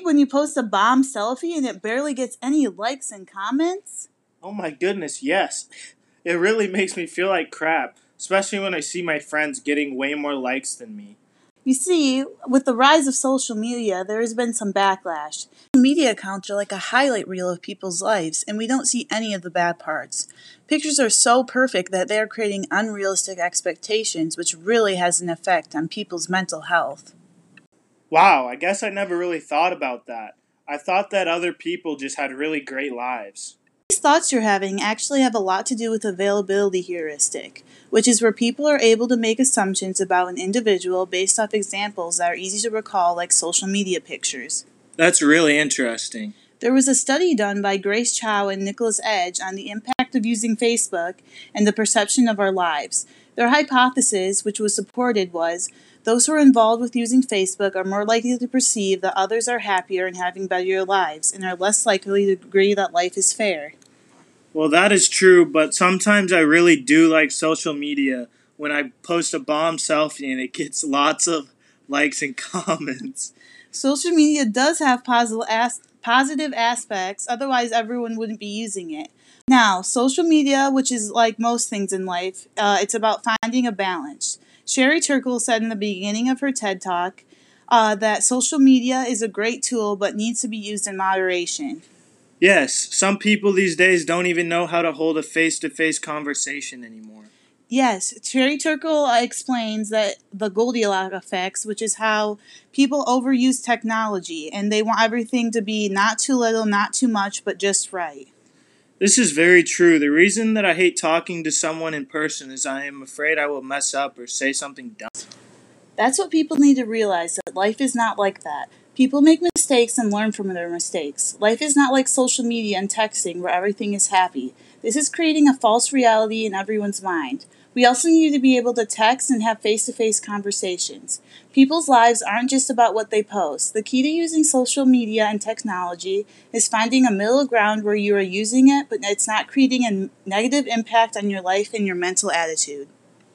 hate when you post a bomb selfie and it barely gets any likes and comments? Oh my goodness, yes. It really makes me feel like crap, especially when I see my friends getting way more likes than me. You see, with the rise of social media, there has been some backlash. Media accounts are like a highlight reel of people's lives, and we don't see any of the bad parts. Pictures are so perfect that they are creating unrealistic expectations, which really has an effect on people's mental health. Wow, I guess I never really thought about that. I thought that other people just had really great lives. These thoughts you're having actually have a lot to do with availability heuristic, which is where people are able to make assumptions about an individual based off examples that are easy to recall, like social media pictures. That's really interesting. There was a study done by Grace Chou and Nicholas Edge on the impact of using Facebook and the perception of our lives. Their hypothesis, which was supported, was those who are involved with using Facebook are more likely to perceive that others are happier and having better lives and are less likely to agree that life is fair. Well, that is true, but sometimes I really do like social media when I post a bomb selfie and it gets lots of likes and comments. Social media does have positive as- positive aspects, otherwise everyone wouldn't be using it. Now, social media, which is like most things in life, uh, it's about finding a balance. Sherry Turkle said in the beginning of her TED Talk uh, that social media is a great tool but needs to be used in moderation. Yes, some people these days don't even know how to hold a face to face conversation anymore. Yes, Sherry Turkle explains that the Goldilocks effects, which is how people overuse technology and they want everything to be not too little, not too much, but just right. This is very true. The reason that I hate talking to someone in person is I am afraid I will mess up or say something dumb. That's what people need to realize that life is not like that. People make mistakes and learn from their mistakes. Life is not like social media and texting where everything is happy. This is creating a false reality in everyone's mind. We also need to be able to text and have face to face conversations. People's lives aren't just about what they post. The key to using social media and technology is finding a middle ground where you are using it, but it's not creating a negative impact on your life and your mental attitude.